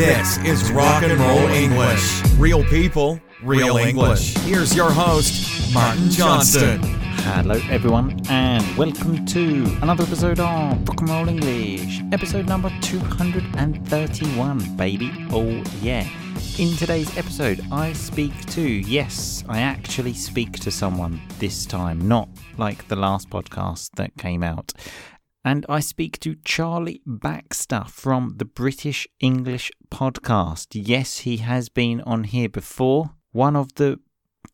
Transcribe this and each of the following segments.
This is Rock and Roll English. Real people, real English. Here's your host, Martin Johnston. Hello, everyone, and welcome to another episode of Rock and Roll English, episode number 231, baby. Oh, yeah. In today's episode, I speak to, yes, I actually speak to someone this time, not like the last podcast that came out. And I speak to Charlie Baxter from the British English podcast. Yes, he has been on here before. One of the,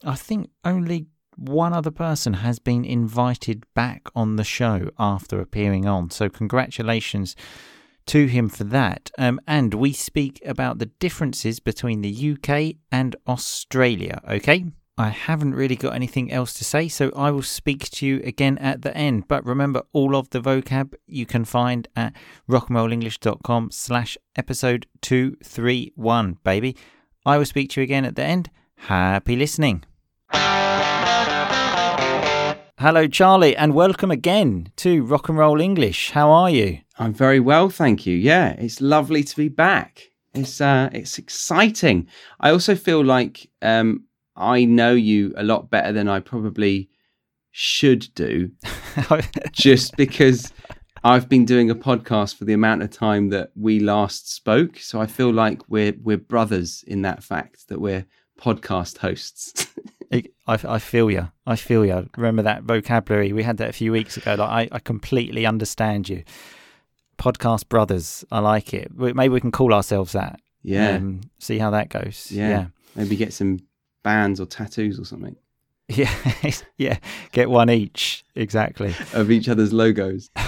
I think only one other person has been invited back on the show after appearing on. So, congratulations to him for that. Um, and we speak about the differences between the UK and Australia, okay? I haven't really got anything else to say, so I will speak to you again at the end. But remember, all of the vocab you can find at rockandrollenglish.com slash episode 231, baby. I will speak to you again at the end. Happy listening. Hello, Charlie, and welcome again to Rock and Roll English. How are you? I'm very well, thank you. Yeah, it's lovely to be back. It's uh, it's exciting. I also feel like um, I know you a lot better than I probably should do, just because I've been doing a podcast for the amount of time that we last spoke. So I feel like we're we're brothers in that fact that we're podcast hosts. I, I feel you. I feel you. Remember that vocabulary? We had that a few weeks ago. Like I, I completely understand you. Podcast brothers. I like it. Maybe we can call ourselves that. Yeah. Um, see how that goes. Yeah. Yeah. Maybe get some bands or tattoos or something Yeah. yeah. Get one each. Exactly. of each other's logos.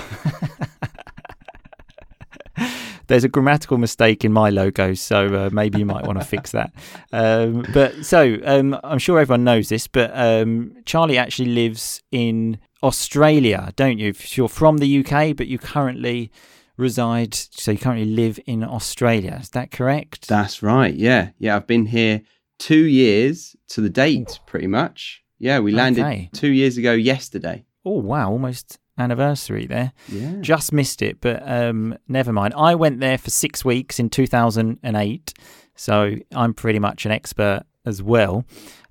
There's a grammatical mistake in my logo, so uh, maybe you might want to fix that. Um, but so um, I'm sure everyone knows this, but um, Charlie actually lives in Australia, don't you? You're from the UK, but you currently reside, so you currently live in Australia. Is that correct? That's right. Yeah. Yeah. I've been here two years to the date, pretty much. Yeah. We landed Okay. two years ago yesterday. oh wow, almost anniversary there. Yeah. Just missed it, but um, never mind. I went there for six weeks in 2008, so I'm pretty much an expert as well.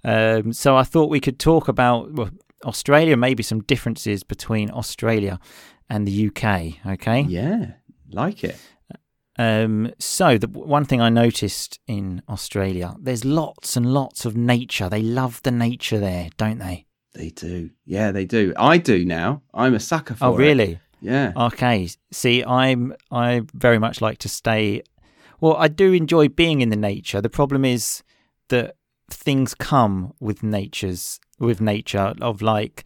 Um, so I thought we could talk about well, Australia, maybe some differences between Australia and the UK. Okay. Yeah. Like it. Um, so the one thing I noticed in Australia, there's lots and lots of nature. They love the nature there, don't they? They do. Yeah, they do. I do now. I'm a sucker for Oh, it. really? Yeah. Okay. See, I'm I very much like to stay. Well, I do enjoy being in the nature. The problem is that things come with nature's with nature of like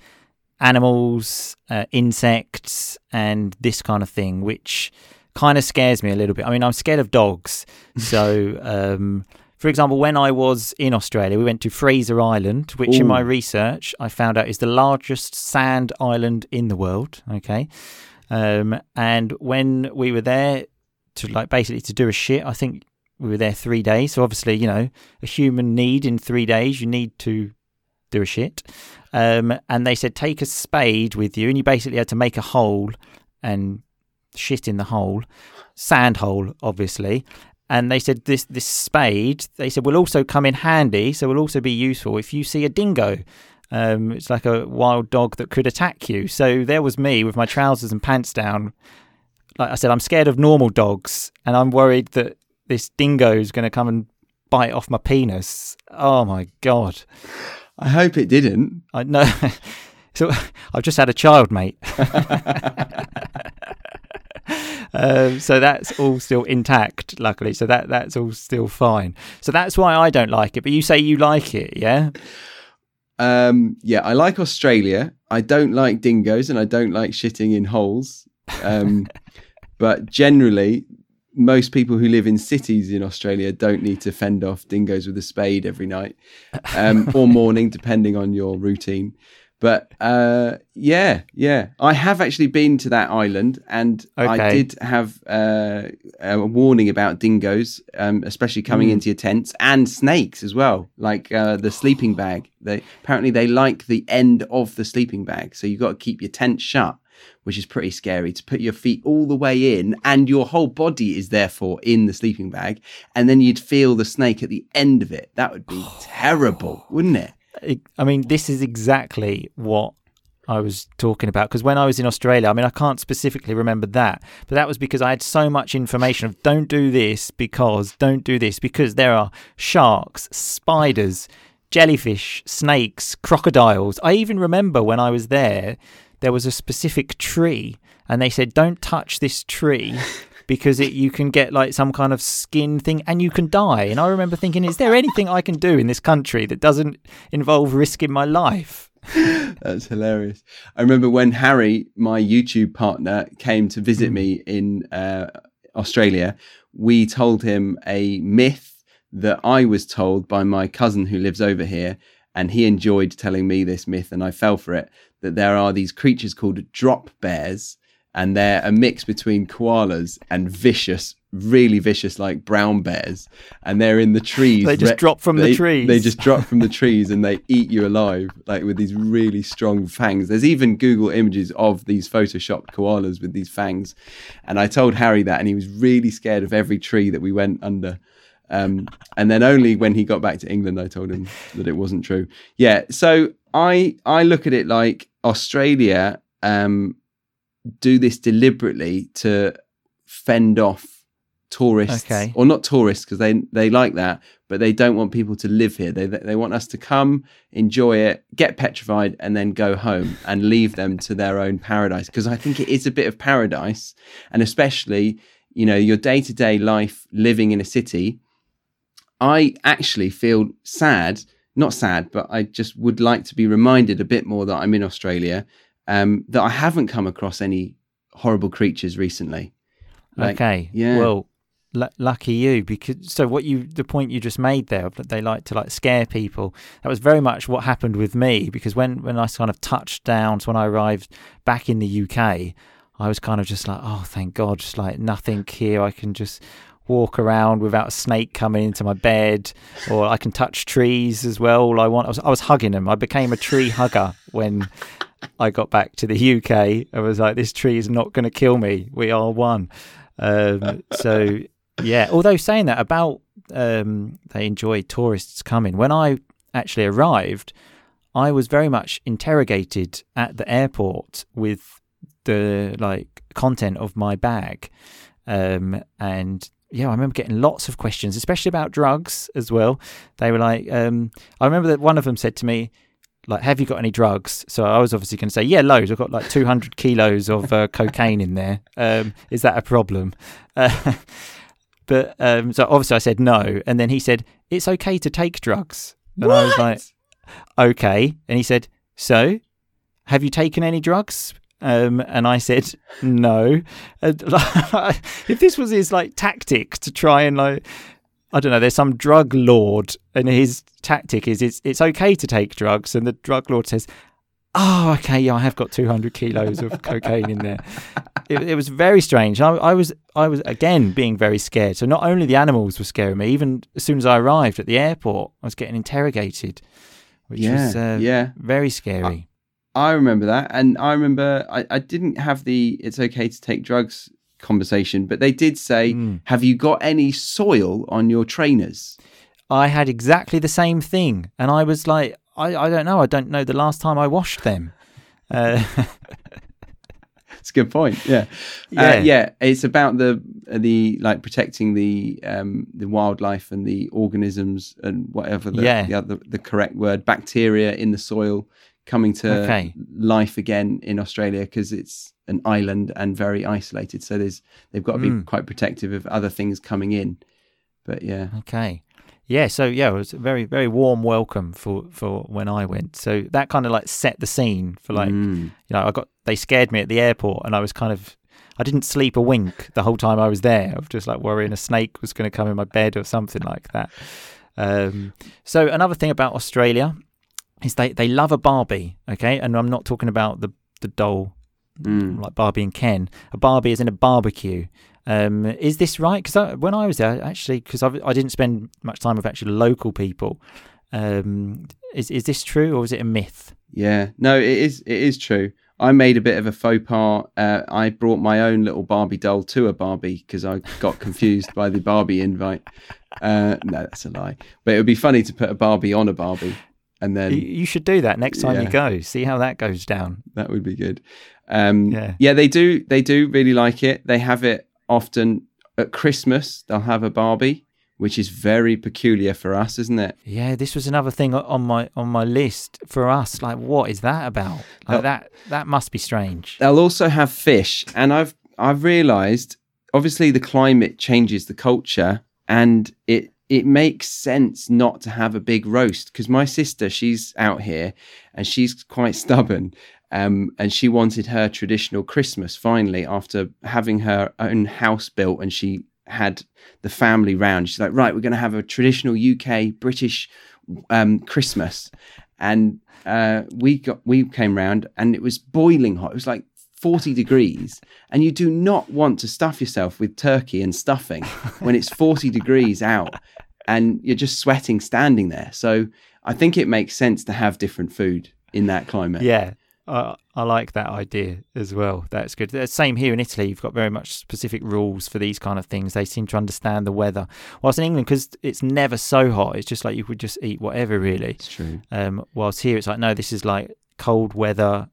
animals, uh, insects, and this kind of thing, which kind of scares me a little bit. I mean, I'm scared of dogs. So, um, for example, when I was in Australia, we went to Fraser Island, which in my research I found out is the largest sand island in the world. Okay. Um, and when we were there to like basically to do a shit, I think we were there three days. So obviously, you know, a human need in three days, you need to do a shit. Um, and they said take a spade with you, and you basically had to make a hole and shit in the hole, sand hole, obviously. And they said this this spade, they said will also come in handy, so will also be useful if you see a dingo. Um, it's like a wild dog that could attack you. So there was me with my trousers and pants down. Like I said, I'm scared of normal dogs, and I'm worried that this dingo is going to come and bite off my penis. Oh my god! I hope it didn't. I know. so I've just had a child, mate. um, so that's all still intact, luckily. So that that's all still fine. So that's why I don't like it. But you say you like it, yeah? Um, yeah, I like Australia. I don't like dingoes and I don't like shitting in holes. Um, but generally, most people who live in cities in Australia don't need to fend off dingoes with a spade every night um, or morning, depending on your routine. But uh, yeah, yeah, I have actually been to that island, and I did have uh, a warning about dingoes, um, especially coming Mm. into your tents, and snakes as well, like uh, the sleeping bag. They apparently they like the end of the sleeping bag, so you've got to keep your tent shut. which is pretty scary to put your feet all the way in and your whole body is therefore in the sleeping bag. And then you'd feel the snake at the end of it. That would be terrible, wouldn't it? I mean, this is exactly what I was talking about because when I was in Australia, I mean, I can't specifically remember that, but that was because I had so much information of don't do this because don't do this because there are sharks, spiders, jellyfish, snakes, crocodiles. I even remember when I was there, there was a specific tree, and they said, don't touch this tree. Because it, you can get like some kind of skin thing and you can die. And I remember thinking, is there anything I can do in this country that doesn't involve risking my life? That's hilarious. I remember when Harry, my YouTube partner, came to visit Mm. me in uh, Australia, we told him a myth that I was told by my cousin who lives over here. And he enjoyed telling me this myth, and I fell for it that there are these creatures called drop bears, and they're a mix between koalas and vicious, really vicious, like brown bears. And they're in the trees. They just re- drop from the trees. They just drop from the trees and they eat you alive, like with these really strong fangs. There's even Google images of these photoshopped koalas with these fangs. And I told Harry that, and he was really scared of every tree that we went under. Um, and then only when he got back to England, I told him that it wasn't true. Yeah. So I I look at it like Australia um, do this deliberately to fend off tourists, Okay. or not tourists because they they like that, but they don't want people to live here. They they want us to come, enjoy it, get petrified, and then go home and leave them to their own paradise. Because I think it is a bit of paradise, and especially you know your day to day life living in a city. I actually feel sad, not sad, but I just would like to be reminded a bit more that I'm in Australia, um, that I haven't come across any horrible creatures recently. Like, okay. yeah. Well, l- lucky you because so what you the point you just made there that they like to like scare people that was very much what happened with me because when when I kind of touched down so when I arrived back in the UK I was kind of just like oh thank god just like nothing here I can just walk around without a snake coming into my bed or I can touch trees as well all I want I was, I was hugging them I became a tree hugger when I got back to the UK I was like this tree is not going to kill me we are one um, so yeah, although saying that about um, they enjoy tourists coming. When I actually arrived, I was very much interrogated at the airport with the like content of my bag, um, and yeah, I remember getting lots of questions, especially about drugs as well. They were like, um, I remember that one of them said to me. Like, have you got any drugs? So I was obviously going to say, yeah, loads. I've got like 200 kilos of uh, cocaine in there. Um, is that a problem? Uh, but um, so obviously I said no, and then he said it's okay to take drugs, and I was like, okay, and he said, so have you taken any drugs? Um, and I said no. And, like, if this was his like tactic to try and like, I don't know, there's some drug lord, and his tactic is it's it's okay to take drugs, and the drug lord says. Oh, okay. Yeah, I have got 200 kilos of cocaine in there. It, it was very strange. I, I was, I was again being very scared. So not only the animals were scaring me, even as soon as I arrived at the airport, I was getting interrogated, which yeah, was uh, yeah. very scary. I remember that, and I remember I, I didn't have the "it's okay to take drugs" conversation, but they did say, Mm. "Have you got any soil on your trainers?" I had exactly the same thing, and I was like, I, I don't know. I don't know the last time I washed them. Uh, It's a good point. Yeah, Yeah. Uh, yeah. It's about the the like protecting the um the wildlife and the organisms and whatever the Yeah. the, other, the correct word bacteria in the soil coming to Okay. life again in Australia because it's an island and very isolated. So there's they've got to be Mm. quite protective of other things coming in. But yeah, Okay. Yeah, so yeah, it was a very, very warm welcome for, for when I went. So that kind of like set the scene for like, Mm. you know, I got, they scared me at the airport and I was kind of, I didn't sleep a wink the whole time I was there. I was just like worrying a snake was going to come in my bed or something like that. Um, so another thing about Australia is they, they love a Barbie, okay? And I'm not talking about the, the doll Mm. like Barbie and Ken. A Barbie is in a barbecue. Um, is this right? Because when I was there, actually, because I I didn't spend much time with actually local people. Um, is is this true or is it a myth? Yeah, no, it is. It is true. I made a bit of a faux pas. Uh, I brought my own little Barbie doll to a Barbie because I got confused by the Barbie invite. Uh, no, that's a lie. But it would be funny to put a Barbie on a Barbie, and then You, should do that next time you go. See how that goes down. that would be good. Um, Yeah. yeah, they do. They do really like it. They have it often at Christmas. They'll have a Barbie, which is very peculiar for us, isn't it? Yeah, this was another thing on my on my list for us. Like, what is that about? Like that that must be strange. They'll also have fish, and I've I've realised obviously the climate changes the culture, and it it makes sense not to have a big roast because my sister she's out here and she's quite stubborn. Um, and she wanted her traditional Christmas finally after having her own house built, and she had the family round. She's like, right, we're going to have a traditional UK British um, Christmas, and uh, we got we came round, and it was boiling hot. It was like forty degrees, and you do not want to stuff yourself with turkey and stuffing when it's forty degrees out, and you're just sweating standing there. So I think it makes sense to have different food in that climate. Yeah, I I like that idea as well. That's good. The Same here in Italy. You've got very much specific rules for these kind of things. They seem to understand the weather. Whilst in England, because it's never so hot, it's just like you could just eat whatever really. it's true. Um, whilst here, it's like no, this is like cold weather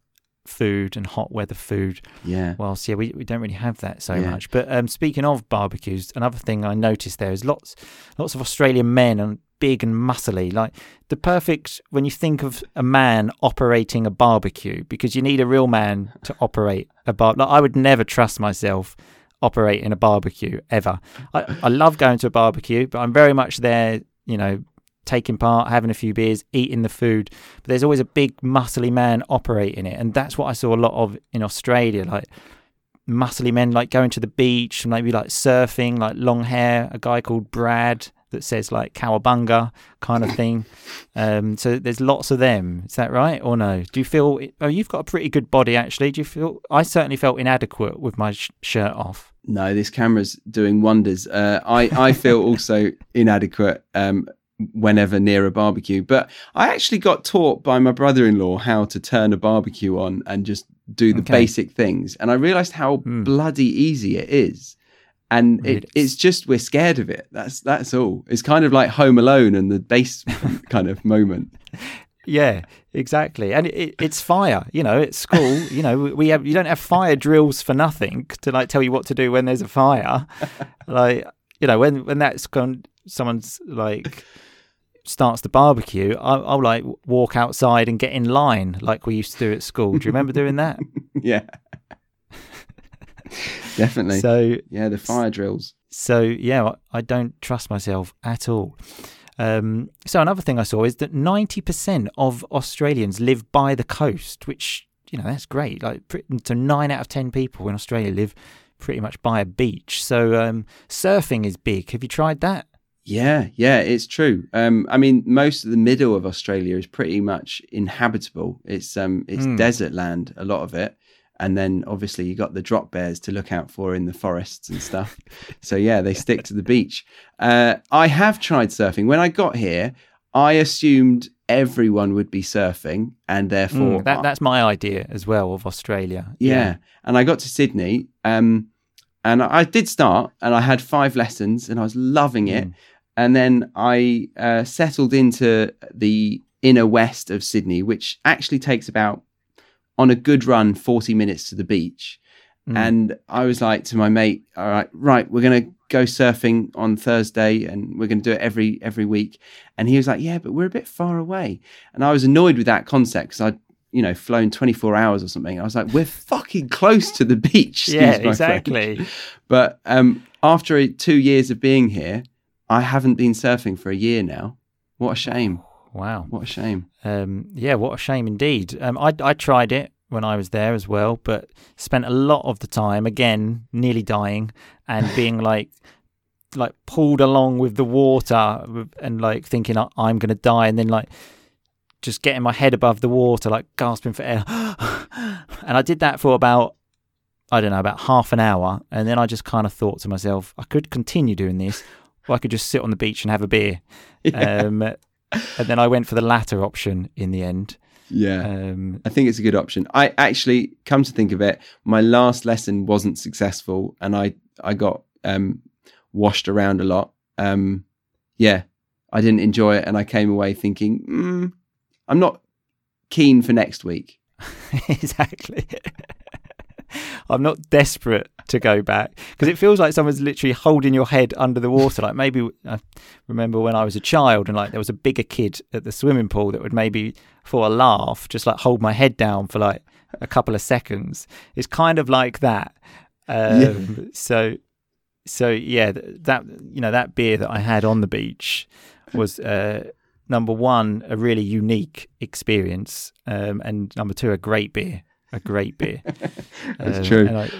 food and hot weather food. Yeah. Whilst yeah, we, we don't really have that so Yeah. much. But um, speaking of barbecues, another thing I noticed there is lots lots of Australian men and big and muscly, like the perfect when you think of a man operating a barbecue, because you need a real man to operate a bar. Like I would never trust myself operating a barbecue ever. I, I love going to a barbecue, but I'm very much there, you know, taking part, having a few beers, eating the food. But there's always a big muscly man operating it, and that's what I saw a lot of in Australia, like muscly men like going to the beach, and maybe like surfing, like long hair. A guy called Brad that says like cowabunga kind of thing. Um, so there's lots of them. Is that right or no? Do you feel? Oh, you've got a pretty good body actually. Do you feel? I certainly felt inadequate with my sh- shirt off. No, this camera's doing wonders. Uh, I I feel also inadequate um, whenever near a barbecue, but I actually got taught by my brother-in-law how to turn a barbecue on and just do the Okay. basic things, and I realised how Hmm. bloody easy it is. And it, it's just we're scared of it. That's that's all. It's kind of like Home Alone and the base kind of moment. Yeah, exactly. And it, it, it's fire. You know, at school, you know, we have you don't have fire drills for nothing to like tell you what to do when there's a fire. like, you know, when when that's gone, someone's like starts the barbecue. I'll, I'll like walk outside and get in line like we used to do at school. Do you remember doing that? yeah, definitely. So yeah, the fire drills. So yeah, I- don't trust myself at all. Um, so another thing I saw is that ninety percent of Australians live by the coast, which you know that's great. Like so, nine out of ten people in Australia live pretty much by a beach. So um, surfing is big. Have you tried that? Yeah, yeah, it's true. Um, I mean, most of the middle of Australia is pretty much inhabitable. It's um, it's Hmm. desert land, a lot of it, and then obviously you got the drop bears to look out for in the forests and stuff. so yeah, they stick to the beach. Uh, I have tried surfing. When I got here, I assumed everyone would be surfing, and therefore Mm, that, that's my idea as well of Australia. yeah. And I got to Sydney, um, and I did start, and I had five lessons, and I was loving it. Mm. And then I uh, settled into the inner west of Sydney, which actually takes about, on a good run, 40 minutes to the beach. Mm. And I was like to my mate, all right, right, we're going to go surfing on Thursday and we're going to do it every every week. And he was like, yeah, but we're a bit far away. And I was annoyed with that concept because I'd, you know, flown 24 hours or something. I was like, we're fucking close to the beach. yeah, exactly. But um, after two years of being here, I haven't been surfing for a year now. What a shame. Wow. What a shame. Um, yeah, what a shame indeed. Um, I, I tried it when I was there as well, but spent a lot of the time again nearly dying and being like like pulled along with the water and like thinking "I- I'm going to die and then like just getting my head above the water like gasping for air and I did that for about I don't know about half an hour and then I just kind of thought to myself I could continue doing this I could just sit on the beach and have a beer Yeah. um, and then I went for the latter option in the end. Yeah. Um, I think it's a good option. I actually come to think of it, my last lesson wasn't successful and I I got um washed around a lot. Um yeah, I didn't enjoy it and I came away thinking, mm, I'm not keen for next week. exactly. I'm not desperate to go back because it feels like someone's literally holding your head under the water. Like maybe I remember when I was a child and like there was a bigger kid at the swimming pool that would maybe for a laugh just like hold my head down for like a couple of seconds. It's kind of like that. Um, Yeah. So, so yeah, that you know that beer that I had on the beach was uh, number one a really unique experience, um, and number two a great beer, a great beer. That's Um, true. I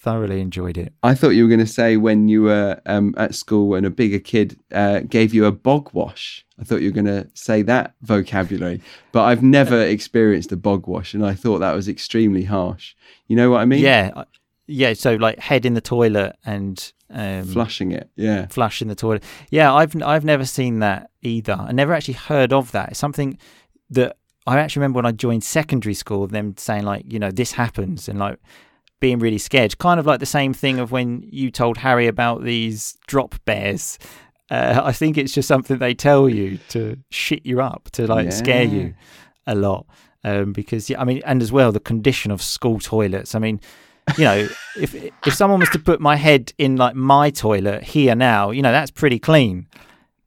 thoroughly enjoyed it. I thought you were going to say when you were um, at school and a bigger kid uh, gave you a bog wash. I thought you were going to say that vocabulary, but I've never experienced a bog wash, and I thought that was extremely harsh. You know what I mean? Yeah, yeah. So like head in the toilet and um, flushing it. Yeah, flush in the toilet. Yeah, I've I've never seen that either. I never actually heard of that. It's something that I actually remember when I joined secondary school, them saying like, you know, this happens and like being really scared. Kind of like the same thing of when you told Harry about these drop bears. Uh, I think it's just something they tell you to shit you up, to like scare you a lot. Um, because yeah, I mean, and as well the condition of school toilets. I mean, you know, if if someone was to put my head in like my toilet here now, you know, that's pretty clean.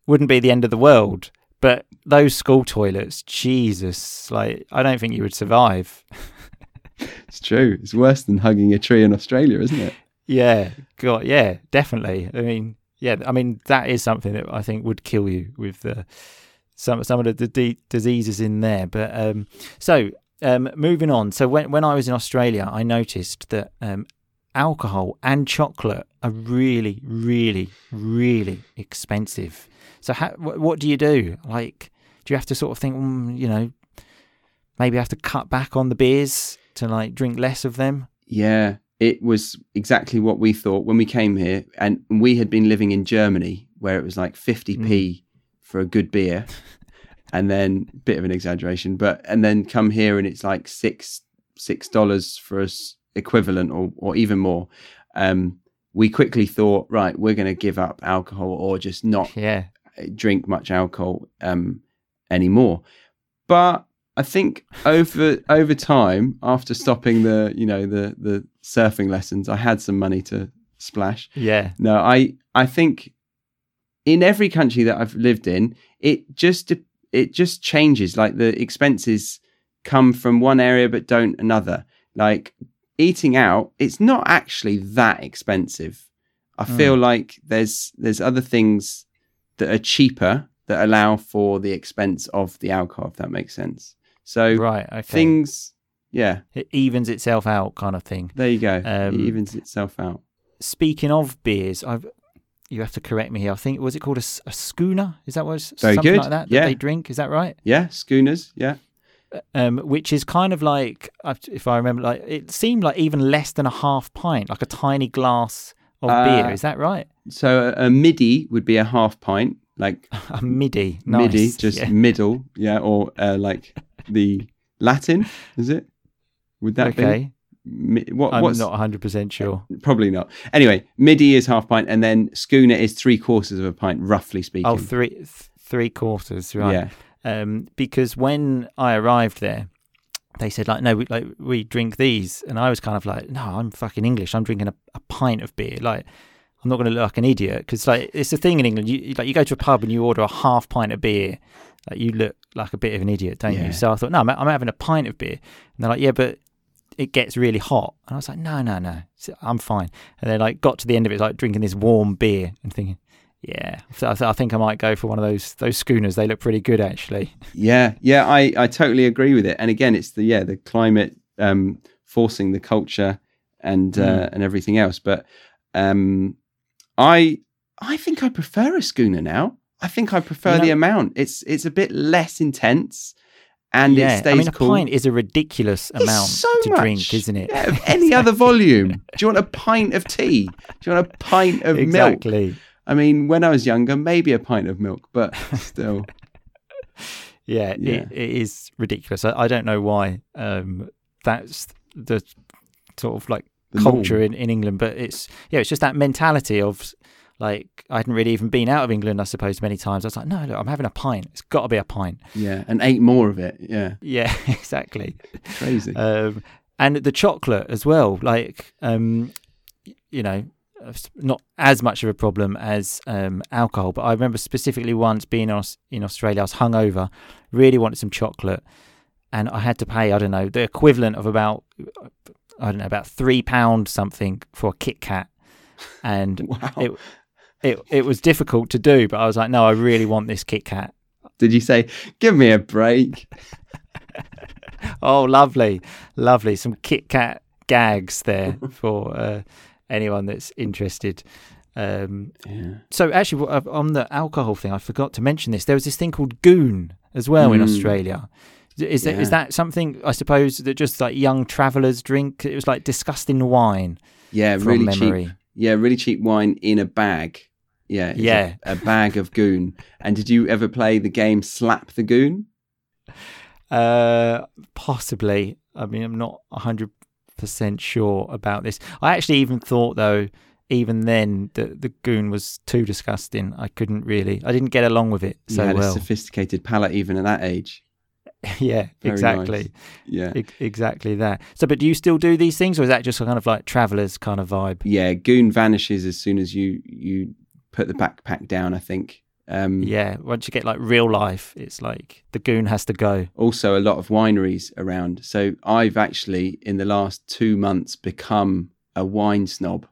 Wouldn't be the end of the world. But those school toilets, Jesus, like I don't think you would survive. it's true. It's worse than hugging a tree in Australia, isn't it? Yeah, God, yeah, definitely. I mean, yeah, I mean that is something that I think would kill you with the some some of the, the d- diseases in there. But um, so um, moving on. So when when I was in Australia, I noticed that um, alcohol and chocolate are really, really, really expensive. So how, wh- what do you do? Like, do you have to sort of think, mm, you know, maybe I have to cut back on the beers to like drink less of them? Yeah, it was exactly what we thought when we came here, and we had been living in Germany where it was like 50p for a good beer, and then bit of an exaggeration, but and then come here and it's like six six dollars for us equivalent or or even more. Um, we quickly thought, right, we're going to give up alcohol or just not Yeah. Drink much alcohol um, anymore. But I think over over time, after stopping the you know the the surfing lessons, I had some money to splash. Yeah. No, I I think in every country that I've lived in, it just it just changes. Like the expenses come from one area but don't another. Like eating out, it's not actually that expensive. I Mm. feel like there's there's other things that are cheaper that allow for the expense of the alcohol, if that makes sense. So Right. Okay. things, yeah, it evens itself out, kind of thing. there you go. Um, it evens itself out. Speaking of beers, I've you have to correct me here. I think was it called a schooner? Is that what it's Very something good. like that Yeah. that they drink? Is that right? Yeah, schooners. Yeah, Um, which is kind of like, if I remember, like it seemed like even less than a half pint, like a tiny glass of Uh, beer. Is that right? So a, a midi would be a half pint, like A midi, nice. midi, just Yeah. middle, yeah, or uh, like the Latin, is it? Would that be? okay. Mi- what, I'm not 100 percent sure. probably not. Anyway, midi is half pint, and then schooner is three quarters of a pint, roughly speaking. Oh, three th- three quarters, right? Yeah, um, because when I arrived there, they said like, no, we, like we drink these, and I was kind of like, no, I'm fucking English. I'm drinking a, a pint of beer. Like, I'm not going to look like an idiot because like it's a thing in England. You like you go to a pub and you order a half pint of beer, like you look like a bit of an idiot, don't Yeah. you? So I thought, no, I'm, I'm having a pint of beer, and they're like, yeah, but it gets really hot, and I was like, no, no, no, I'm fine. And then like got to the end of it, like drinking this warm beer and thinking. Yeah, so I, th- I think I might go for one of those those schooners. They look pretty good, actually. yeah, yeah. I I totally agree with it. And again, it's the yeah the climate um, forcing the culture and uh, and everything else. But um, I I think I prefer a schooner now. I think I prefer You know- the amount. It's it's a bit less intense, and yeah, it stays I mean, a cool. pint is a ridiculous It's amount so to much. drink, isn't it? Yeah, any other volume. Do you want a pint of tea? Do you want a pint of milk? exactly. I mean, when I was younger, maybe a pint of milk, but still. yeah, Yeah. It, it is ridiculous. I, I don't know why. Um, that's the sort of like The culture norm. in, in England, but it's yeah, it's just that mentality of like I hadn't really even been out of England, I suppose, many times. I was like, no, look, I'm having a pint. It's got to be a pint. Yeah, and eight more of it. Yeah, Yeah, exactly. crazy. Um, and the chocolate as well, like um, you know, not as much of a problem as um, alcohol. But I remember specifically once being in, Australia, I was hungover, really wanted some chocolate, and I had to pay I don't know the equivalent of about I don't know about three pound something for a Kit Kat, and wow. it it it was difficult to do. But I was like, no, I really want this Kit Kat. Did you say, "Give me a break"? Oh, lovely, lovely. Some Kit Kat gags there for uh, anyone that's interested. Um, Yeah. so, actually, uh, on the alcohol thing, I forgot to mention this. There was this thing called Goon as well in Mm. Australia. Is that, is Yeah. that something I suppose that just like young travellers drink? It was like disgusting wine Yeah, really memory. cheap. Yeah, really cheap wine in a bag. Yeah, it's a- Yeah. a, bag of goon. And did you ever play the game Slap the Goon? Uh, possibly. I mean, I'm not 100% sure about this. I actually even thought, though, even then, that the goon was too disgusting. I couldn't really, I didn't get along with it You so had a well. sophisticated palate even at that age. yeah, Very exactly. nice. Yeah. Ex- exactly that. So, but do you still do these things, or is that just kind of like travelers kind of vibe? Yeah, goon vanishes as soon as you you put the backpack down, I think. Um, Yeah, once you get like real life, it's like the goon has to go. also a lot of wineries around. So I've actually in the last two months become a wine snob.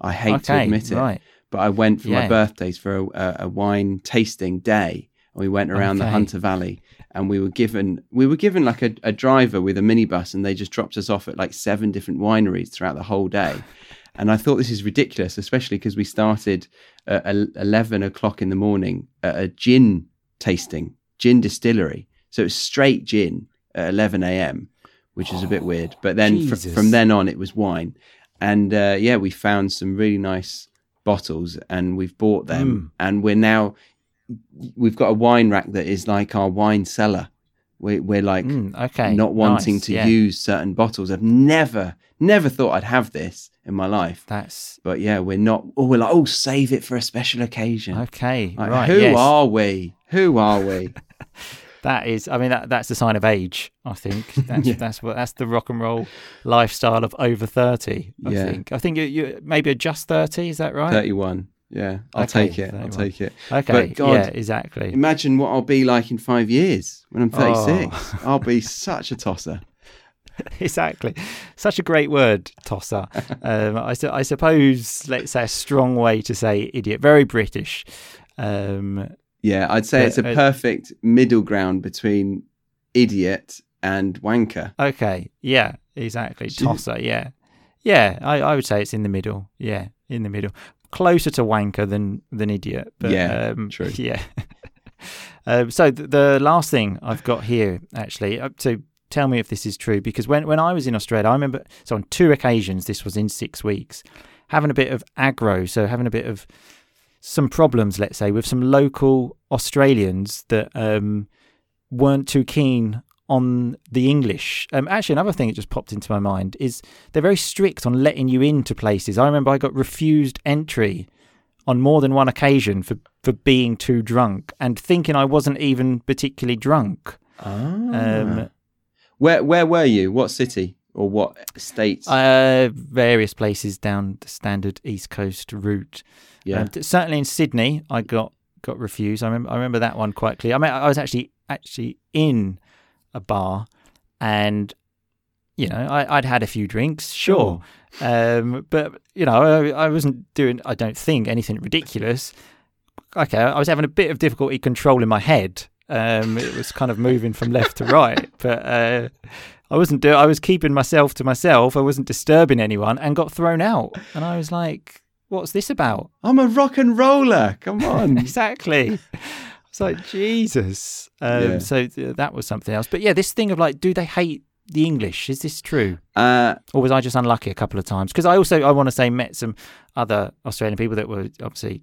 I hate to admit it, right. but I went for my birthdays for a, a, a wine tasting day. And we went around the Hunter Valley, and we were given we were given like a, a driver with a minibus, and they just dropped us off at like seven different wineries throughout the whole day. And I thought this is ridiculous, especially because we started at eleven o'clock in the morning at a gin tasting, gin distillery. So it was straight gin at eleven a.m., which is a bit weird. But then fr- from then on, it was wine. And uh, yeah, we found some really nice bottles, and we've bought them, and we're now we've got a wine rack that is like our wine cellar. We, we're like Mm, okay. not wanting nice, to yeah. use certain bottles. I've never, never thought I'd have this in my life. That's But yeah, we're not. Oh, we're like, oh, save it for a special occasion. okay. Like, right. who yes. are we? Who are we? That is, I mean, that, that's the sign of age. I think that's Yeah. that's what that's the rock and roll lifestyle of over thirty. I Yeah. think. I think you, you maybe just thirty. Is that right? Thirty-one. Yeah, I'll Okay, take it. I'll 31. take it. Okay. But God, yeah, exactly. Imagine what I'll be like in five years when I'm 36. Oh. I'll be such a tosser. exactly. Such a great word, tosser. um, I, su- I suppose, let's say, a strong way to say idiot. Very British. Um, Yeah, I'd say Uh, it's a uh, perfect middle ground between idiot and wanker. okay. Yeah. Exactly. Tosser. Yeah. Yeah. I, I would say it's in the middle. Yeah. In the middle. Closer to wanker than than idiot. But, Yeah, um, true. Yeah. um, so th- the last thing I've got here, actually, uh, so tell me if this is true, because when, when I was in Australia, I remember, so on two occasions, this was in six weeks, having a bit of aggro, so having a bit of some problems, let's say, with some local Australians that um, weren't too keen on the English. Um, actually, another thing that just popped into my mind is they're very strict on letting you into places. I remember I got refused entry on more than one occasion for, for being too drunk and thinking I wasn't even particularly drunk. Um, where where were you? What city or what state? uh, various places down the standard East Coast route. yeah. Um, certainly in Sydney, I got got refused. I remember I remember that one quite clearly. I mean, I was actually actually in a bar, and you know, I, I'd had a few drinks, sure, um, but you know, I, I wasn't doing. I don't think anything ridiculous. Okay, I was having a bit of difficulty controlling my head. Um, it was kind of moving from left to right, but uh, I wasn't doing. I was keeping myself to myself. I wasn't disturbing anyone, and got thrown out. And I was like, "What's this about?" I'm a rock and roller. Come on. exactly. It's like Jesus. Um, Yeah. So th- that was something else. But yeah, this thing of like, do they hate the English? Is this true, uh, or was I just unlucky a couple of times? Because I also I want to say met some other Australian people that were obviously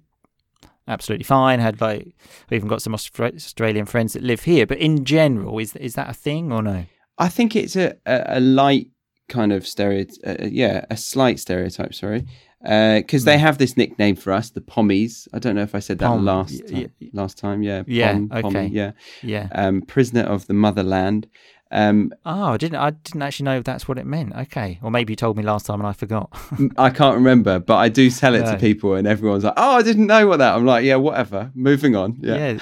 absolutely fine. Had like even got some Austra- Australian friends that live here. But in general, is is that a thing or no? I think it's a, a, a light kind of stereotype. Uh, yeah, a slight stereotype. Sorry, because they have this nickname for us, the Pommies. I don't know if I said that Pom, last time, last time. Yeah, Yeah, Pom, okay. Pommy, yeah, Yeah. um, prisoner of the motherland. Um, Oh, I didn't. I didn't actually know that's what it meant. Okay, or maybe you told me last time and I forgot. I can't remember, but I do tell it No. to people, and everyone's like, "Oh, I didn't know what that." I'm like, "Yeah, whatever. Moving on." Yeah, Yeah.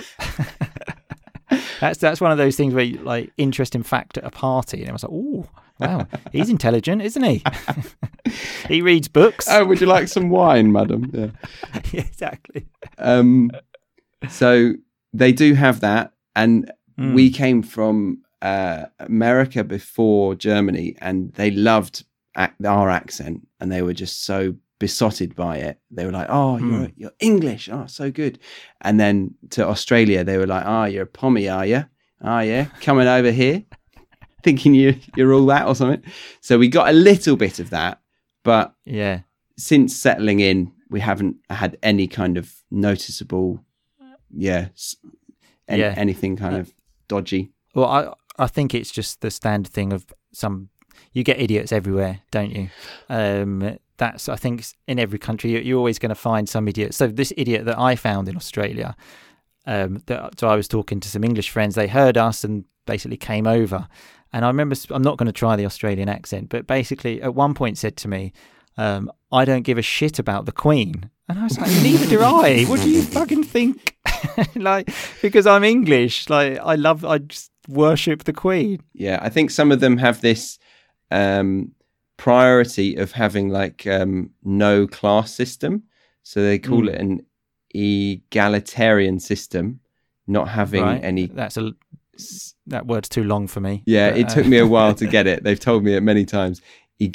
that's that's one of those things where you, like interesting fact at a party, and I was like, oh wow, he's intelligent, isn't he? he reads books. Oh, would you like some wine, madam? Yeah. Exactly. Um, so they do have that, and Mm. we came from uh, America before Germany, and they loved ac- our accent, and they were just so besotted by it. They were like, "Oh, you're you're English, oh, so good." And then to Australia, they were like, "Oh, you're a pommy, are you? Oh, yeah, coming over here, thinking you you're all that or something." So we got a little bit of that, but Yeah. since settling in, we haven't had any kind of noticeable, yeah, s- an- Yeah. anything kind of dodgy. Well, I I think it's just the standard thing of some. You get idiots everywhere, don't you? Um, that's I think in every country you- you're always going to find some idiot. So this idiot that I found in Australia, um, that, so I was talking to some English friends. They heard us and basically came over. And I remember I'm not going to try the Australian accent, but basically at one point said to me, um, "I don't give a shit about the Queen." And I was like, "Neither do I. What do you fucking think?" like because I'm English, like I love, I just worship the Queen. Yeah, I think some of them have this um, priority of having like um, no class system, so they call Mm. it an egalitarian system, not having right? any. That's a that word's too long for me. Yeah, but, it uh, took me a while to get it. They've told me it many times.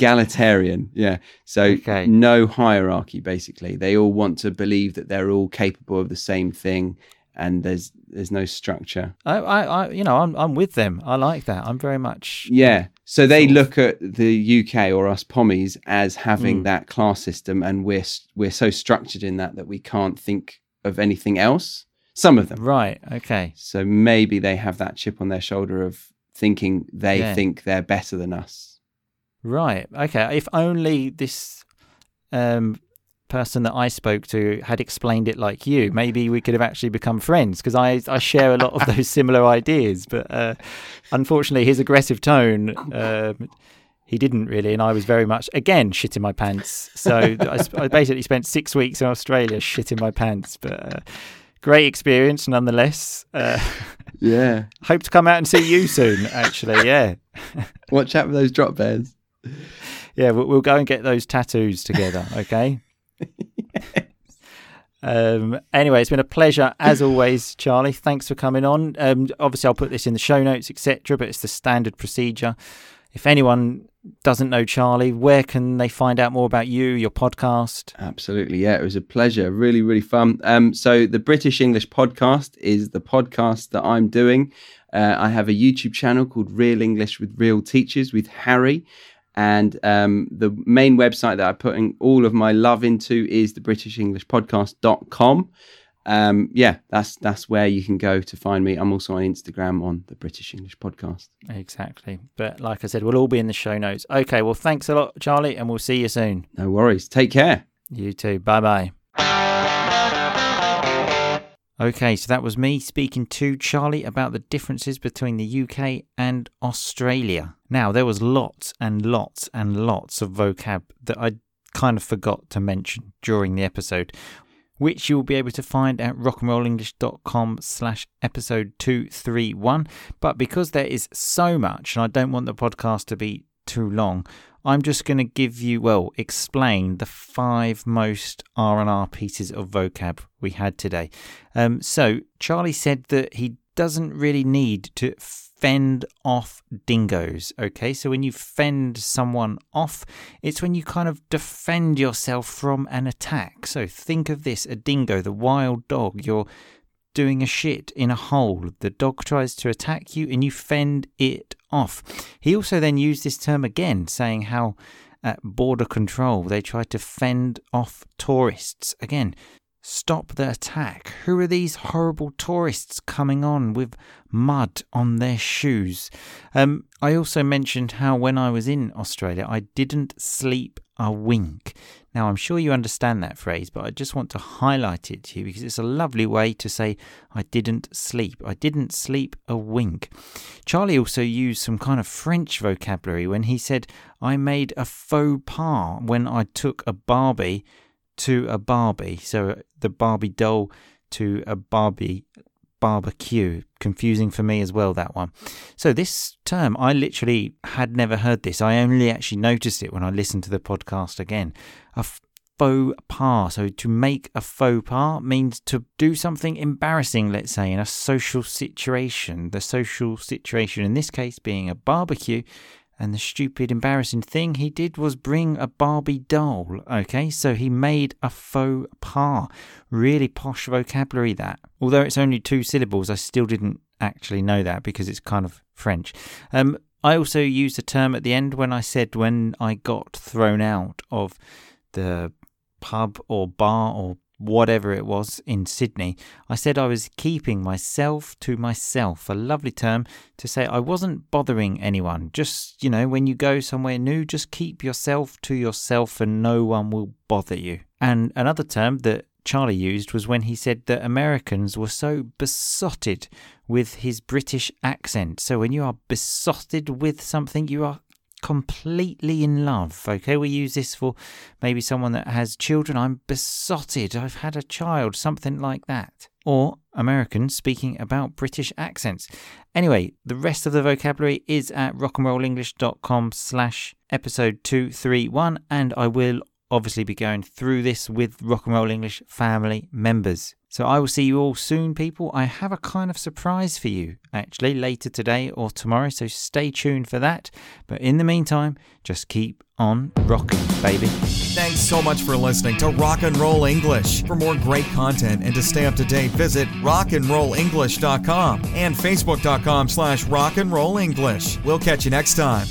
Egalitarian, yeah. So Okay. no hierarchy. Basically, they all want to believe that they're all capable of the same thing, and there's there's no structure. I, I, I, you know, I'm I'm with them. I like that. I'm very much. Yeah. So they look at the UK or us pommies as having Mm. that class system, and we're we're so structured in that that we can't think of anything else. Some of them. Right. Okay. So maybe they have that chip on their shoulder of thinking they Yeah. think they're better than us. Right. Okay. If only this um, person that I spoke to had explained it like you, maybe we could have actually become friends because I, I share a lot of those similar ideas. But uh, unfortunately, his aggressive tone, um, he didn't really. And I was very much, again, shitting my pants. So I, sp- I basically spent six weeks in Australia shitting my pants. But uh, great experience nonetheless. Uh, Yeah. hope to come out and see you soon, actually. Yeah. Watch out for those drop bears. Yeah, we'll, we'll go and get those tattoos together, okay? Um, anyway, it's been a pleasure as always, Charlie. Thanks for coming on. Um, obviously, I'll put this in the show notes, etc. But it's the standard procedure. If anyone doesn't know Charlie, where can they find out more about you, your podcast? Absolutely, yeah, it was a pleasure. Really, really fun. Um, so the British English podcast is the podcast that I'm doing. Uh, I have a YouTube channel called Real English with Real Teachers with Harry, and um, the main website that I'm putting all of my love into is the BritishEnglishPodcast.com. Um, yeah, that's that's where you can go to find me. I'm also on Instagram on the British English Podcast. Exactly. But like I said, we'll all be in the show notes. Okay, well, thanks a lot, Charlie, and we'll see you soon. No worries. Take care. You too. Bye bye. Okay, so that was me speaking to Charlie about the differences between the UK and Australia. Now, there was lots and lots and lots of vocab that I kind of forgot to mention during the episode, which you'll be able to find at rockandrollenglish.com slash episode 231. But because there is so much, and I don't want the podcast to be too long, I'm just going to give you, well, explain the five most R&R pieces of vocab we had today. Um, so Charlie said that he doesn't really need to fend off dingoes. Okay, so when you fend someone off, it's when you kind of defend yourself from an attack. So think of this: a dingo, the wild dog. You're doing a shit in a hole. The dog tries to attack you, and you fend it off. He also then used this term again, saying how at border control they try to fend off tourists. Again, Stop the attack. Who are these horrible tourists coming on with mud on their shoes? Um, I also mentioned how when I was in Australia, I didn't sleep a wink. Now, I'm sure you understand that phrase, but I just want to highlight it to you because it's a lovely way to say I didn't sleep. I didn't sleep a wink. Charlie also used some kind of French vocabulary when he said, I made a faux pas when I took a Barbie to a Barbie. So uh, the Barbie doll to a Barbie barbecue. Confusing for me as well, that one. So, this term, I literally had never heard this. I only actually noticed it when I listened to the podcast again. A faux pas. So, to make a faux pas means to do something embarrassing, let's say, in a social situation. The social situation, in this case, being a barbecue, and the stupid, embarrassing thing he did was bring a Barbie doll. Okay, so he made a faux pas. Really posh vocabulary, that. Although it's only two syllables, I still didn't actually know that because it's kind of French. Um, I also used a term at the end when I said when I got thrown out of the pub or bar or whatever it was in Sydney, I said I was keeping myself to myself. A lovely term to say I wasn't bothering anyone. Just, you know, when you go somewhere new, just keep yourself to yourself and no one will bother you. And another term that Charlie used was when he said that Americans were so besotted with his British accent. So when you are besotted with something, you are completely in love. Okay, we use this for maybe someone that has children. I'm besotted. I've had a child, something like that. Or American speaking about British accents. Anyway, the rest of the vocabulary is at rockandrollenglish.com slash episode 231, and I will obviously be going through this with Rock and Roll English family members. So I will see you all soon, people. I have a kind of surprise for you, actually, later today or tomorrow, so stay tuned for that. But in the meantime, just keep on rocking, baby. Thanks so much for listening to Rock and Roll English. For more great content and to stay up to date, visit rockandrollenglish.com and facebook.com slash rockandrollenglish. We'll catch you next time.